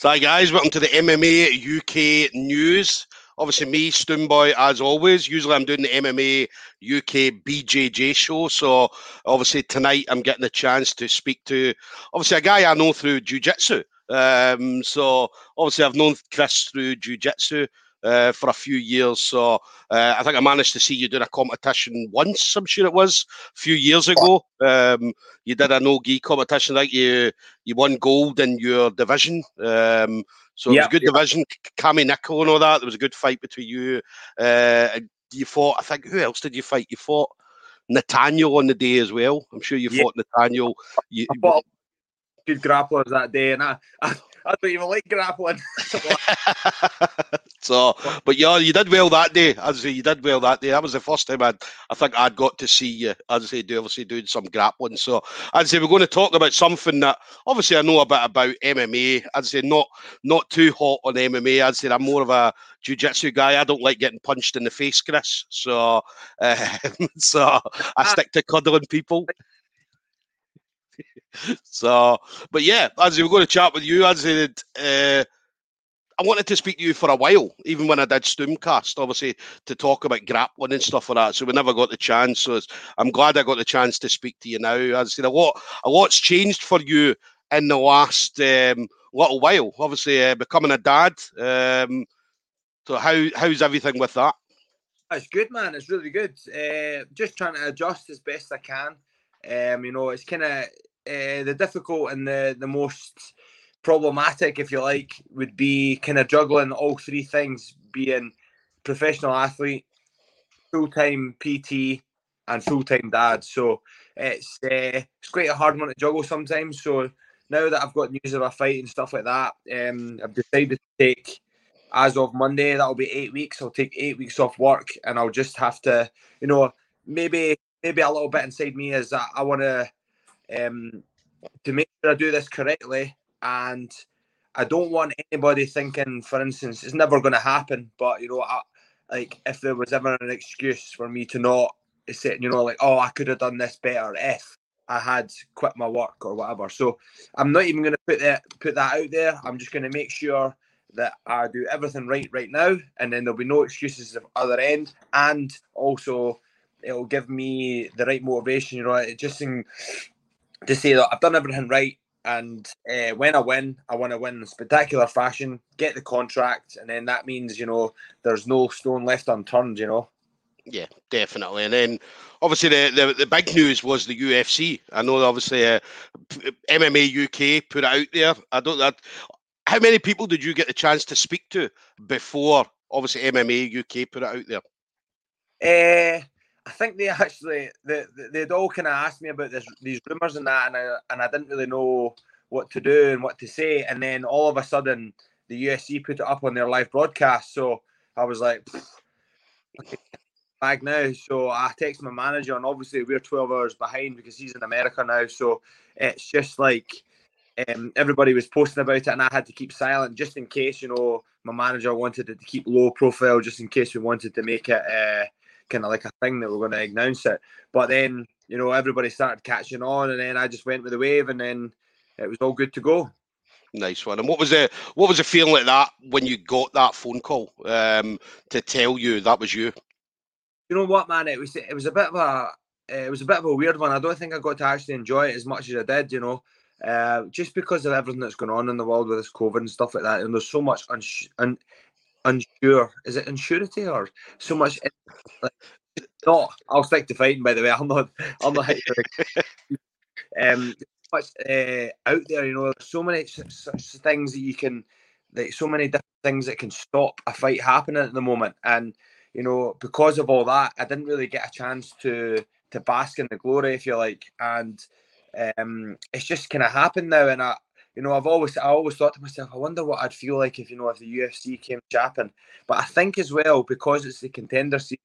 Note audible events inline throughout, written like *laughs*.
So, hi guys, welcome to the MMA UK news. Obviously, me, Stoomboy, as always. Usually, I'm doing the MMA UK BJJ show. So, obviously, tonight I'm getting a chance to speak to, obviously, a guy I know through Jiu Jitsu. Um, so, obviously, I've known Chris through Jiu Jitsu uh, for a few years. So uh, I think I managed to see you doing a competition once. I'm sure it was a few years ago. Um, you did a no gi competition, like you you won gold in your division. Um, so it was a good division. Cami Nickel and all that. There was a good fight between you. Uh, you fought. I think who else did you fight? You fought Nathaniel on the day as well. I'm sure you yeah. fought Nathaniel. You, good grapplers that day, and I, I I don't even like grappling. *laughs* *laughs* so, but yeah, you did well that day. As I say, you did well that day. That was the first time I'd, I think I'd got to see you, as I say, do obviously doing some grappling. So, as I say, we're going to talk about something that obviously I know a bit about MMA. As I say, not not too hot on MMA. As I say, I'm more of a jiu-jitsu guy. I don't like getting punched in the face, Chris. So, uh, *laughs* so I ah. stick to cuddling people so, but yeah, as we were going to chat with you, as I said, uh, I wanted to speak to you for a while, even when I did Stoomcast, obviously, to talk about grappling and stuff like that. So we never got the chance. So I'm glad I got the chance to speak to you now. As I said, a lot, a lot's changed for you in the last um, little while. Obviously, uh, becoming a dad. Um, so how how's everything with that? It's good, man. It's really good. Uh, just trying to adjust as best I can. Um, you know, it's kind of uh, the difficult and the the most problematic, if you like, would be kind of juggling all three things: being professional athlete, full time PT, and full time dad. So it's uh, it's quite a hard one to juggle sometimes. So now that I've got news of a fight and stuff like that, um, I've decided to take. As of Monday, that'll be eight weeks. I'll take eight weeks off work, and I'll just have to, you know, maybe maybe a little bit inside me is that I want to um, to make sure I do this correctly. And I don't want anybody thinking, for instance, it's never going to happen. But you know, I, like if there was ever an excuse for me to not say, you know, like oh, I could have done this better if I had quit my work or whatever. So I'm not even going to put that put that out there. I'm just going to make sure that I do everything right right now, and then there'll be no excuses at the other end, and also it'll give me the right motivation. You know, it just in, to say that I've done everything right, and uh, when I win, I want to win in spectacular fashion, get the contract, and then that means you know there's no stone left unturned. You know. Yeah, definitely. And then obviously the, the, the big news was the UFC. I know obviously uh, MMA UK put it out there. I don't that. How many people did you get the chance to speak to before obviously MMA UK put it out there? Uh, I think they actually they they'd all kind of asked me about this these rumors and that, and I and I didn't really know what to do and what to say, and then all of a sudden the UFC put it up on their live broadcast, so I was like, bag now. So I text my manager, and obviously we're 12 hours behind because he's in America now, so it's just like. Um, everybody was posting about it, and I had to keep silent just in case, you know, my manager wanted it to keep low profile, just in case we wanted to make it uh, kind of like a thing that we're going to announce it. But then, you know, everybody started catching on, and then I just went with the wave, and then it was all good to go. Nice one. And what was the what was the feeling like that when you got that phone call um, to tell you that was you? You know what, man? It was it was a bit of a it was a bit of a weird one. I don't think I got to actually enjoy it as much as I did. You know, uh, just because of everything that's going on in the world with this COVID and stuff like that, and there's so much uns- un- unsure. Is it insurity or so much? Like, not. I'll stick to fighting. By the way, *laughs* I'm not. I'm not. um, much uh, out there. You know, there's so many such things that you can, like so many different things that can stop a fight happening at the moment. And you know, because of all that, I didn't really get a chance to to bask in the glory, if you like. And um, it's just kind of happened now, and I, you know, I've always I always thought to myself, I wonder what I'd feel like if you know if the UFC came to Japan. But I think as well because it's the contender season,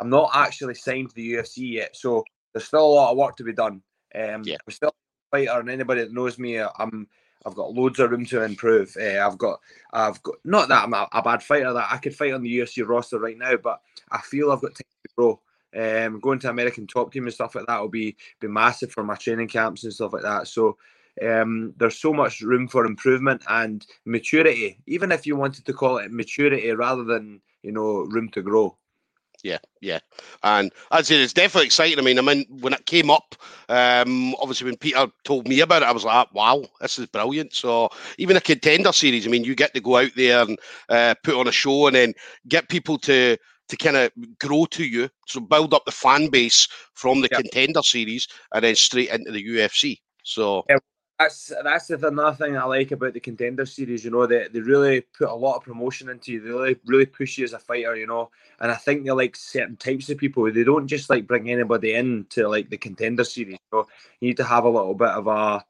I'm not actually signed to the UFC yet, so there's still a lot of work to be done. Um, yeah. I'm still a fighter, and anybody that knows me, I'm I've got loads of room to improve. Uh, I've got I've got not that I'm a, a, bad fighter that I could fight on the UFC roster right now, but I feel I've got time to grow. Um, going to American Top Team and stuff like that will be be massive for my training camps and stuff like that. So um, there's so much room for improvement and maturity. Even if you wanted to call it maturity rather than you know room to grow. Yeah, yeah, and I'd say it's definitely exciting. I mean, I mean, when it came up, um, obviously when Peter told me about it, I was like, "Wow, this is brilliant!" So even a contender series, I mean, you get to go out there and uh, put on a show, and then get people to to kind of grow to you. So build up the fan base from the contender series, and then straight into the UFC. So yeah, that's that's the another thing I like about the contender series. You know, they, they really put a lot of promotion into you. They really really push you as a fighter. You know, and I think they like certain types of people. They don't just like bring anybody in to like the contender series. So you need to have a little bit of a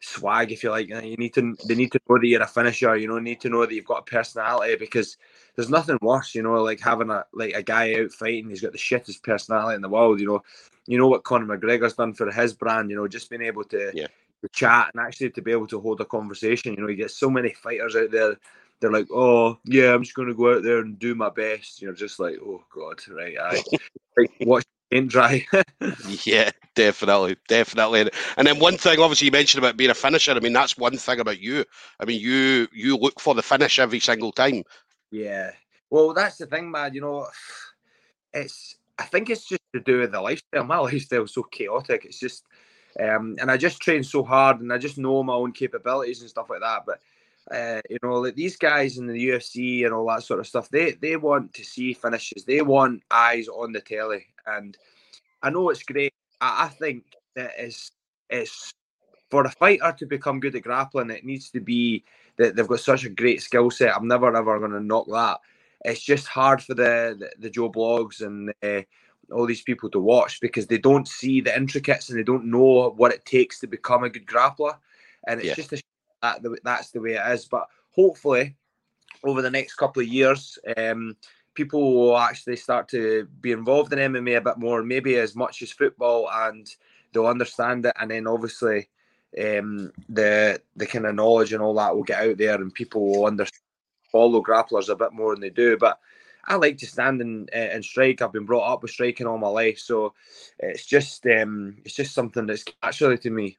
swag, if you like. You need to they need to know that you're a finisher. You know, need to know that you've got a personality because there's nothing worse. You know, like having a like a guy out fighting. He's got the shittest personality in the world. You know, you know what Conor McGregor's done for his brand. You know, just being able to. Yeah to chat and actually to be able to hold a conversation. You know, you get so many fighters out there. They're like, oh yeah, I'm just going to go out there and do my best. You're just like, oh god, right? I *laughs* like, watch paint dry. *laughs* yeah, definitely, definitely. And then one thing, obviously, you mentioned about being a finisher. I mean, that's one thing about you. I mean, you you look for the finish every single time. Yeah. Well, that's the thing, man. You know, it's. I think it's just to do with the lifestyle. My *laughs* lifestyle is so chaotic. It's just um, and I just train so hard and I just know my own capabilities and stuff like that. But uh, you know, like these guys in the UFC and all that sort of stuff, they they want to see finishes. They want eyes on the telly. And I know it's great. I, I think that it's it's for a fighter to become good at grappling, it needs to be that they've got such a great skill set. I'm never ever going to knock that. It's just hard for the the, the Joe Bloggs and uh, all these people to watch because they don't see the intricates and they don't know what it takes to become a good grappler. And it's yeah. just a, that that's the way it is. But hopefully, over the next couple of years, um, people will actually start to be involved in MMA a bit more, maybe as much as football, and they'll understand it. And then obviously, um, the the kind of knowledge and all that will get out there, and people will understand follow grapplers a bit more than they do. But I like to stand and, uh, and strike. I've been brought up with striking all my life, so it's just um, it's just something that's naturally to me.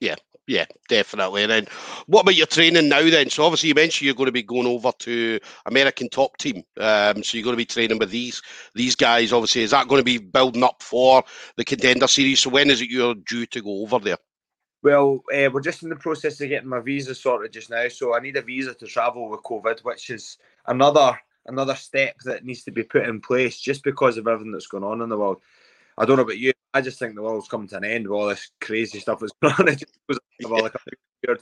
Yeah, yeah, definitely. And then, what about your training now? Then, so obviously you mentioned you're going to be going over to American Top Team. Um, so you're going to be training with these these guys. Obviously, is that going to be building up for the Contender Series? So when is it you're due to go over there? Well, uh, we're just in the process of getting my visa sorted just now. So I need a visa to travel with COVID, which is another another step that needs to be put in place just because of everything that's going on in the world. I don't know about you. I just think the world's coming to an end with all this crazy stuff that's *laughs* going on. It just goes like a weird,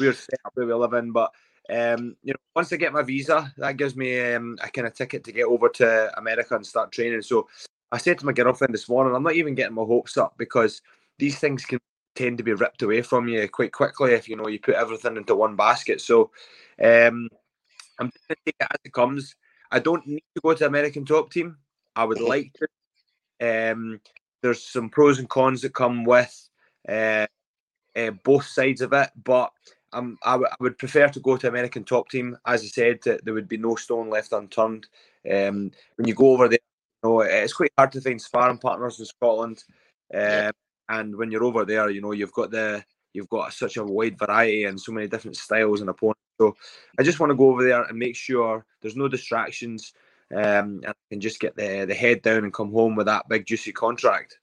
weird setup that we live in. But um, you know, once I get my visa, that gives me um, a kind of ticket to get over to America and start training. So I said to my girlfriend this morning, I'm not even getting my hopes up because these things can tend to be ripped away from you quite quickly if you know you put everything into one basket. So um, I'm going to take it as it comes. I don't need to go to American top team. I would *laughs* like to. Um, there's some pros and cons that come with uh, uh, both sides of it, but um, I, w- I would prefer to go to American top team. As I said, there would be no stone left unturned. Um, when you go over there, you know, it's quite hard to find sparring partners in Scotland. Um, and when you're over there, you know, you've got the you've got such a wide variety and so many different styles and opponents. So I just want to go over there and make sure there's no distractions, um, and just get the the head down and come home with that big juicy contract.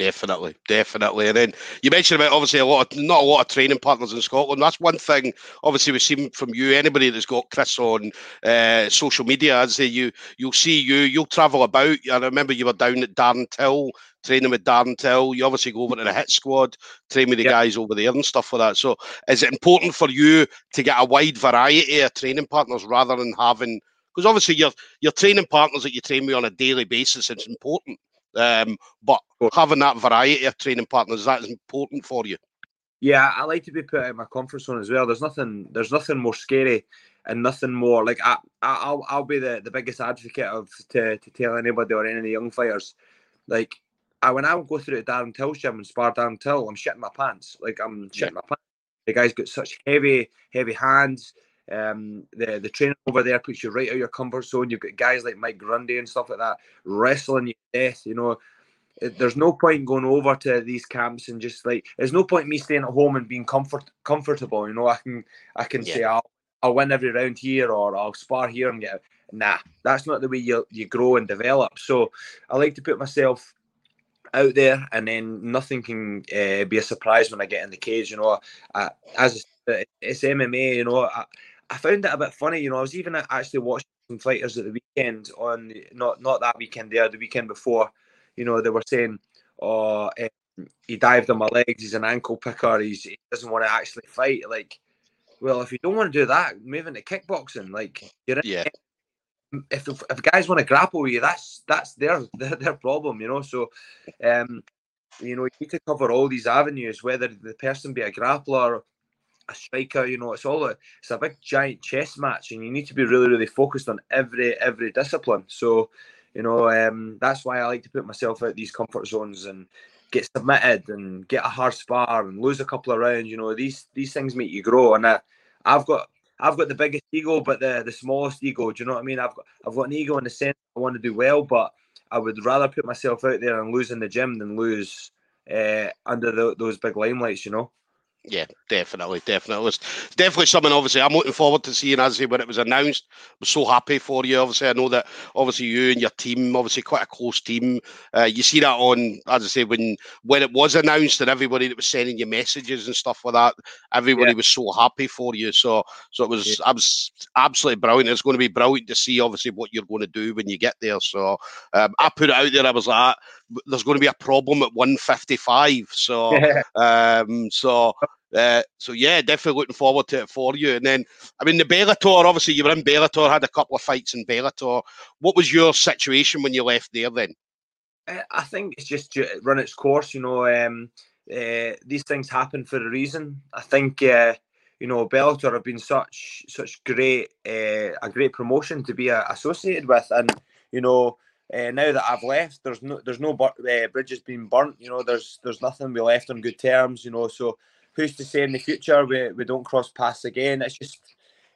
Definitely, definitely. And then you mentioned about obviously a lot of not a lot of training partners in Scotland. That's one thing. Obviously, we've seen from you. Anybody that's got Chris on uh, social media, I'd say you you'll see you. You'll travel about. I remember you were down at Darren Till training with Darren Till. You obviously go over to the hit squad, train with the yep. guys over there and stuff like that. So, is it important for you to get a wide variety of training partners rather than having? Because obviously, your your training partners that you train with on a daily basis, it's important. Um, but having that variety of training partners that is important for you. Yeah, I like to be put out of my comfort zone as well. There's nothing, there's nothing more scary, and nothing more like I, I'll, I'll be the, the biggest advocate of to, to tell anybody or any of the young fighters, like, I when I would go through the Darren Till's gym and spar Darren Till, I'm shitting my pants. Like I'm shitting yeah. my pants. The guy's got such heavy, heavy hands. Um, the the training over there puts you right out of your comfort zone. You've got guys like Mike Grundy and stuff like that wrestling you death. You know, there's no point going over to these camps and just like there's no point me staying at home and being comfort comfortable. You know, I can I can yeah. say I'll I'll win every round here or I'll spar here and get. Nah, that's not the way you you grow and develop. So I like to put myself out there, and then nothing can uh, be a surprise when I get in the cage. You know, I, as it's MMA. You know, I, I found it a bit funny. You know, I was even actually watching some fighters at the weekend on not not that weekend there, the weekend before. You know, they were saying, "Oh, um, he dived on my legs. He's an ankle picker. He's, he doesn't want to actually fight." Like, well, if you don't want to do that, move into kickboxing. Like, you're in yeah if if guys want to grapple with you, that's that's their *laughs* their, their problem, you know. So, um, you know, you need to cover all these avenues, whether the person be a grappler, a striker, you know, it's all a, it's a big giant chess match, and you need to be really really focused on every every discipline. So, you know, um, that's why I like to put myself out these comfort zones and get submitted and get a hard spar and lose a couple of rounds. You know, these these things make you grow, and I, I've got I've got the biggest ego, but the the smallest ego. Do you know what I mean? I've got I've got an ego in the sense I want to do well, but I would rather put myself out there and lose in the gym than lose uh, under the, those big limelights. You know. Yeah, definitely, definitely. It's definitely something. Obviously, I'm looking forward to seeing as when it was announced. I was so happy for you. Obviously, I know that obviously you and your team, obviously quite a close team. Uh, you see that on, as I say, when when it was announced and everybody that was sending you messages and stuff like that, everybody yeah. was so happy for you. So, so it was, yeah. I was absolutely brilliant. It's going to be brilliant to see obviously what you're going to do when you get there. So, um, I put it out there. I was like, there's going to be a problem at 155. So, *laughs* um, so uh, so yeah, definitely looking forward to it for you. And then, I mean, the Bellator. Obviously, you were in Bellator, had a couple of fights in Bellator. What was your situation when you left there then? I think it's just run its course. You know, um, uh, these things happen for a reason. I think uh, you know Bellator have been such such great uh, a great promotion to be uh, associated with, and you know. Uh, now that I've left, there's no there's no uh, bridges being burnt. You know, there's there's nothing we left on good terms. You know, so who's to say in the future we, we don't cross paths again? It's just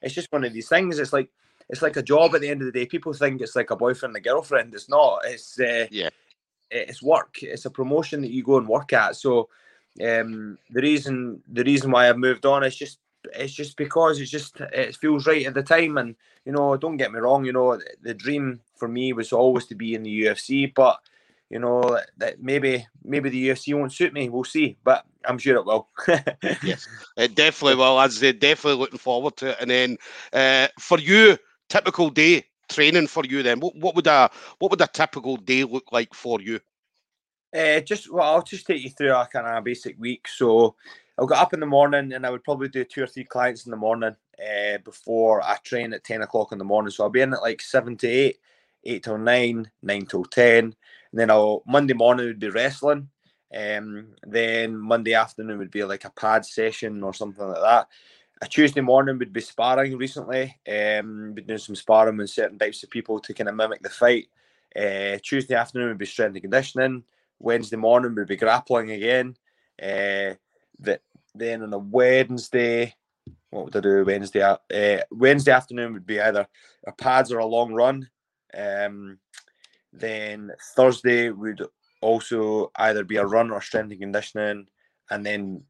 it's just one of these things. It's like it's like a job at the end of the day. People think it's like a boyfriend and a girlfriend. It's not. It's uh, yeah. It's work. It's a promotion that you go and work at. So um, the reason the reason why I've moved on is just it's just because it's just it feels right at the time. And you know, don't get me wrong. You know, the dream for me was always to be in the UFC, but you know that maybe maybe the UFC won't suit me. We'll see, but I'm sure it will. *laughs* yes, it definitely will. As they definitely looking forward to it. And then uh, for you, typical day training for you. Then what, what would a what would a typical day look like for you? Uh, just well, I'll just take you through a kind of basic week. So I'll get up in the morning and I would probably do two or three clients in the morning uh, before I train at ten o'clock in the morning. So I'll be in at like seven to eight, eight till nine, nine till ten and then I'll Monday morning would be wrestling. Um, then Monday afternoon would be like a pad session or something like that. A Tuesday morning would be sparring recently. Um, been doing some sparring with certain types of people to kind of mimic the fight. Uh, Tuesday afternoon would be strength and conditioning. Wednesday morning would be grappling again. Uh, that then on a Wednesday, what would I do Wednesday? Uh, Wednesday afternoon would be either a pads or a long run. Um, then Thursday would also either be a run or strength and conditioning, and then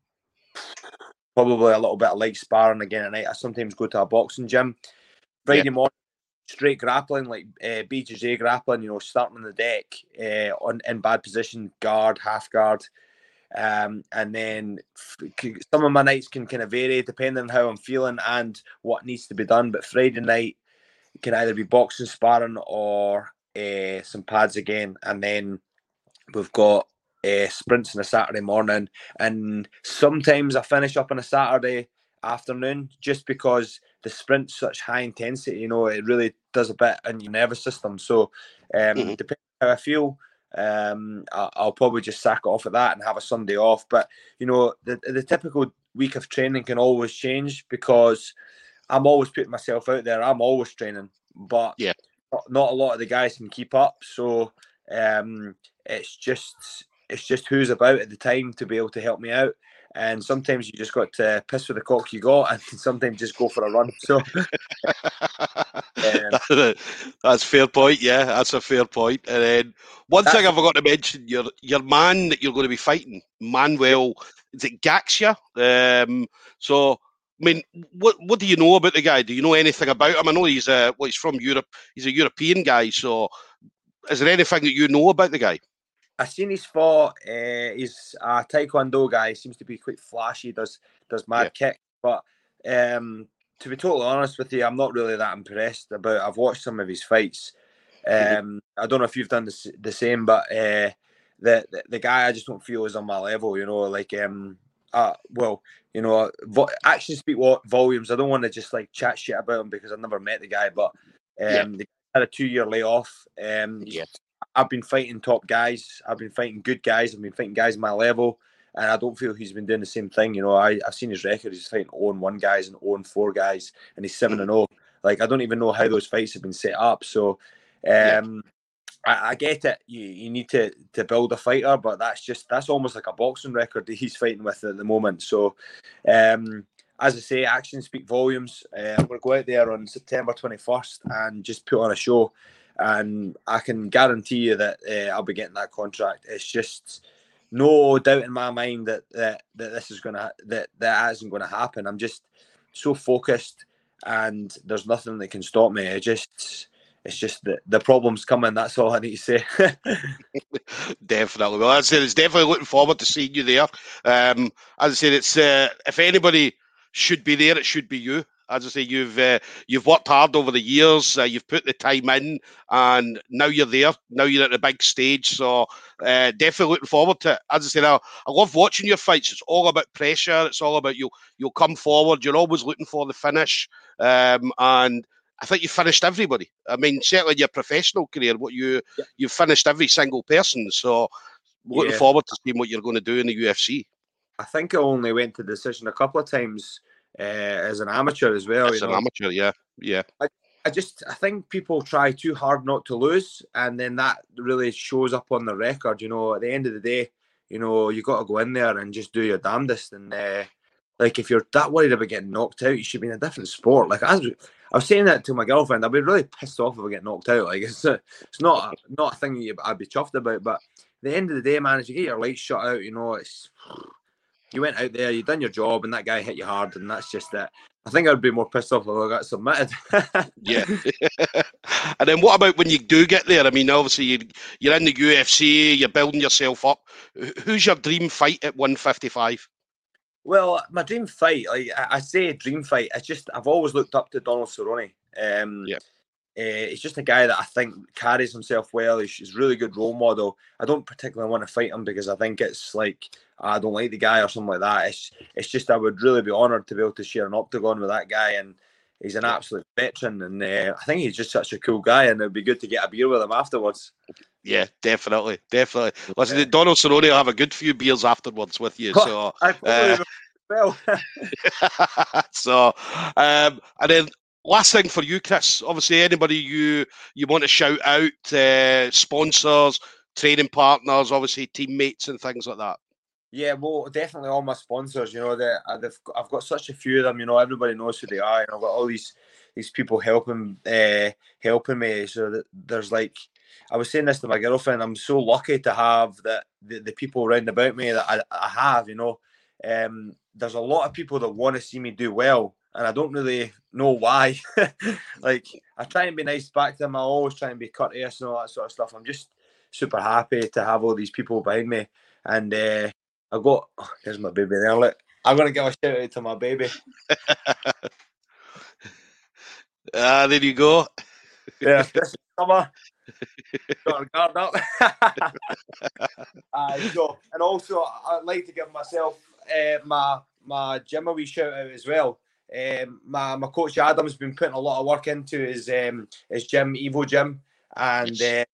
probably a little bit of light sparring again at night. I sometimes go to a boxing gym. Friday yeah. morning, straight grappling, like uh, BJJ grappling, you know, starting on the deck uh, on in bad position, guard, half guard. Um, and then some of my nights can kind of vary depending on how I'm feeling and what needs to be done. But Friday night can either be boxing, sparring, or uh, some pads again, and then we've got uh, sprints on a Saturday morning, and sometimes I finish up on a Saturday afternoon just because the sprint's such high intensity. You know, it really does a bit in your nervous system. So, um, mm-hmm. depending how I feel, um, I'll probably just sack it off at that and have a Sunday off. But you know, the the typical week of training can always change because I'm always putting myself out there. I'm always training, but yeah, not a lot of the guys can keep up. So um, it's just it's just who's about at the time to be able to help me out. and sometimes you just got to piss with the cock you got, and *laughs* sometimes just go for a run. So *laughs* um, that's fair point. Yeah, that's a fair point. And then one thing I forgot to mention: your your man that you're going to be fighting, Manuel, is it Gaxia? Um, so I mean, what what do you know about the guy? Do you know anything about him? I know he's a well, he's from Europe. He's a European guy. So, is there anything that you know about the guy? I seen his fought. Uh, he's a taekwondo guy. He seems to be quite flashy. Does does mad yeah. kick, but um, to be totally honest with you, I'm not really that impressed about. I've watched some of his fights. Mm-hmm. Um, I don't know if you've done the, the same, but uh, the, the, the guy I just don't feel is on my level. You know, like um, uh, well, you know, vo- actions speak what volumes. I don't want to just like chat shit about him because I've never met the guy, but um, yeah. had a two year layoff. Um, yeah. I've been fighting top guys. I've been fighting good guys. I've been fighting guys my level, and I don't feel he's been doing the same thing. You know, I, I've seen his record. He's fighting 0 1 guys and 0 4 guys, and he's 7 and 0. Like, I don't even know how those fights have been set up. So, um, yeah. I, I, get it. You, you need to, to build a fighter, but that's just, that's almost like a boxing record that he's fighting with at the moment. So, um, as I say, actions speak volumes. Uh, I'm going to go out there on September 21st and just put on a show and I can guarantee you that uh, I'll be getting that contract. It's just no doubt in my mind that that, that this is gonna that that isn't gonna happen. I'm just so focused, and there's nothing that can stop me. It just it's just that the problem's coming. That's all I need to say. *laughs* definitely. Well, I said it's definitely looking forward to seeing you there. Um, as I said, it's uh, if anybody should be there, it should be you. As I say, you've uh, you've worked hard over the years. Uh, you've put the time in, and now you're there. Now you're at the big stage. So uh, definitely looking forward to it. As I say, now I love watching your fights. It's all about pressure. It's all about you. You'll come forward. You're always looking for the finish, um, and I think you finished everybody. I mean, certainly in your professional career, what you yeah. you've finished every single person. So looking yeah. forward to seeing what you're going to do in the UFC. I think I only went to decision a couple of times uh, as an amateur as well. As an know? amateur, yeah, yeah. I, I just I think people try too hard not to lose, and then that really shows up on the record. You know, at the end of the day, you know you got to go in there and just do your damnedest. And uh, like if you're that worried about getting knocked out, you should be in a different sport. Like I I was saying that to my girlfriend. I'd be really pissed off if I get knocked out. Like *laughs* it's it's not a, not a thing I'd be chuffed about. But the end of the day, man, if you get your lights shut out, you know it's you went out there, you done your job, and that guy hit you hard, and that's just it. I think I'd be more pissed off if I got submitted. *laughs* yeah. *laughs* and then what about when you do get there? I mean, obviously you, you're in the UFC, you're building yourself up. Who's your dream fight at 155? Well, my dream fight, like I say, dream fight. It's just I've always looked up to Donald Cerrone. Um, yeah. Uh, he's just a guy that I think carries himself well. He's, he's a really good role model. I don't particularly want to fight him because I think it's like I don't like the guy or something like that. It's it's just I would really be honoured to be able to share an octagon with that guy, and he's an absolute veteran, and uh, I think he's just such a cool guy, and it'd be good to get a beer with him afterwards. Yeah, definitely, definitely. Listen, yeah. Donald Cerrone will have a good few beers afterwards with you. *laughs* So, uh, well, *laughs* *laughs* so, um, and then last thing for you, Chris. Obviously, anybody you you want to shout out, uh, sponsors, training partners, obviously teammates and things like that. Yeah, well, definitely all my sponsors. You know that uh, I've got such a few of them. You know, everybody knows who they are, and I've got all these these people helping uh, helping me. So that there's like, I was saying this to my girlfriend. I'm so lucky to have that the, the people around about me that I, I have. You know, um, there's a lot of people that want to see me do well, and I don't really know why. *laughs* like, I try and be nice back to them. I always try and be courteous and all that sort of stuff. I'm just super happy to have all these people behind me, and uh, I got oh, here's my baby there. Look, I'm gonna give a shout out to my baby. *laughs* ah, there you go. Yeah, this summer. Got guard up. uh, so, and also I'd like to give myself uh, my my gym a wee shout out as well. Um, my my coach Adam's been putting a lot of work into his um, his gym, Evo Gym, and uh,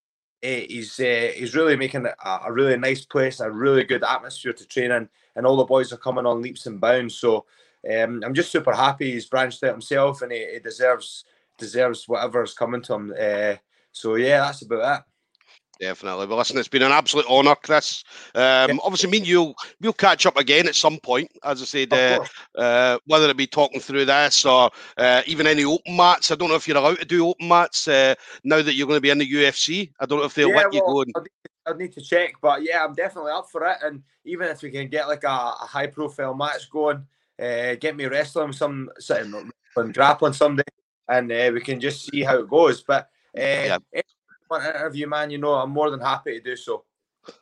he's uh, he's really making a, a, really nice place, a really good atmosphere to train in, and all the boys are coming on leaps and bounds. So um, I'm just super happy he's branched out himself, and he, he deserves deserves whatever's coming to him. Uh, so yeah, that's about it. Definitely. Well, listen, it's been an absolute honour, Chris. Um. Obviously, me and you'll we'll catch up again at some point. As I said, uh, uh, whether it be talking through this or uh, even any open mats. I don't know if you're allowed to do open mats uh, now that you're going to be in the UFC. I don't know if they'll yeah, let you go. And... I'd need to check, but yeah, I'm definitely up for it. And even if we can get like a, a high profile match going, uh, get me wrestling some, some grappling someday, and uh, we can just see how it goes. But yeah want to interview, man, you know, I'm more than happy to do so.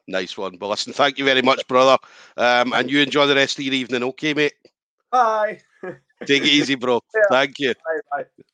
Nice one. But listen, thank you very much, brother. Um, and you enjoy the rest of your evening, okay, mate? Bye. *laughs* Take it easy, bro. Yeah. Thank you. Bye, bye.